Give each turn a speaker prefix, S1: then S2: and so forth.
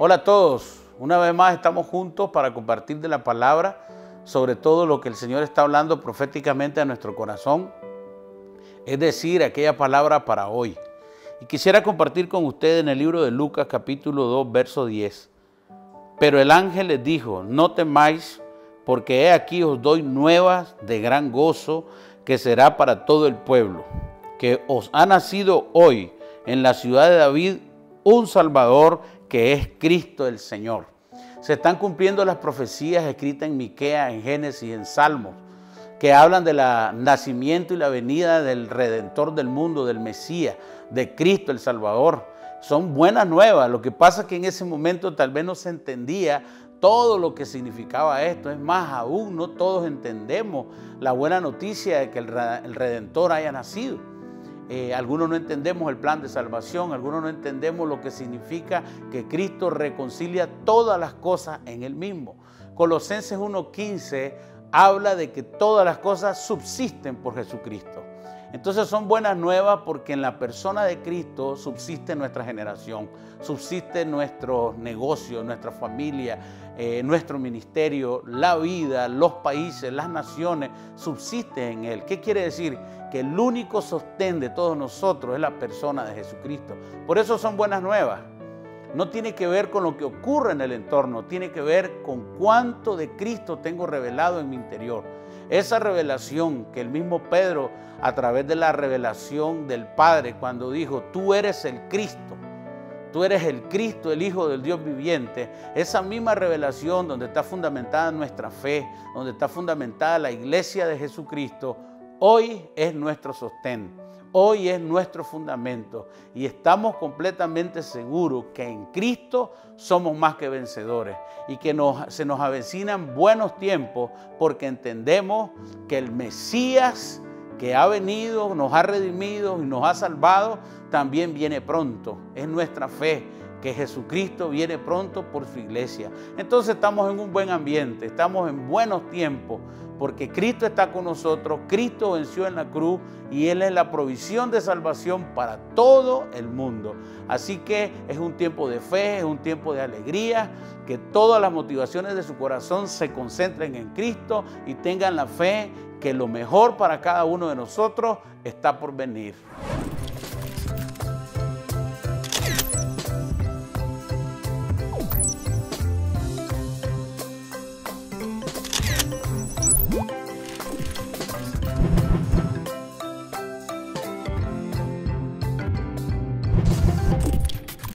S1: Hola a todos, una vez más estamos juntos para compartir de la palabra sobre todo lo que el Señor está hablando proféticamente a nuestro corazón, es decir, aquella palabra para hoy. Y quisiera compartir con ustedes en el libro de Lucas capítulo 2, verso 10. Pero el ángel les dijo, no temáis, porque he aquí os doy nuevas de gran gozo que será para todo el pueblo, que os ha nacido hoy en la ciudad de David un Salvador que es Cristo el Señor. Se están cumpliendo las profecías escritas en Miquea, en Génesis, en Salmos, que hablan del nacimiento y la venida del Redentor del mundo, del Mesías, de Cristo el Salvador. Son buenas nuevas. Lo que pasa es que en ese momento tal vez no se entendía todo lo que significaba esto. Es más, aún no todos entendemos la buena noticia de que el Redentor haya nacido. Eh, algunos no entendemos el plan de salvación, algunos no entendemos lo que significa que Cristo reconcilia todas las cosas en Él mismo. Colosenses 1.15 habla de que todas las cosas subsisten por Jesucristo. Entonces son buenas nuevas porque en la persona de Cristo subsiste nuestra generación, subsiste nuestro negocio, nuestra familia, eh, nuestro ministerio, la vida, los países, las naciones, subsiste en Él. ¿Qué quiere decir? Que el único sostén de todos nosotros es la persona de Jesucristo. Por eso son buenas nuevas. No tiene que ver con lo que ocurre en el entorno, tiene que ver con cuánto de Cristo tengo revelado en mi interior. Esa revelación que el mismo Pedro, a través de la revelación del Padre, cuando dijo, tú eres el Cristo, tú eres el Cristo, el Hijo del Dios viviente, esa misma revelación donde está fundamentada nuestra fe, donde está fundamentada la iglesia de Jesucristo, hoy es nuestro sostén. Hoy es nuestro fundamento y estamos completamente seguros que en Cristo somos más que vencedores y que se nos avecinan buenos tiempos porque entendemos que el Mesías que ha venido, nos ha redimido y nos ha salvado, también viene pronto. Es nuestra fe que Jesucristo viene pronto por su iglesia. Entonces estamos en un buen ambiente, estamos en buenos tiempos, porque Cristo está con nosotros, Cristo venció en la cruz y Él es la provisión de salvación para todo el mundo. Así que es un tiempo de fe, es un tiempo de alegría, que todas las motivaciones de su corazón se concentren en Cristo y tengan la fe que lo mejor para cada uno de nosotros está por venir.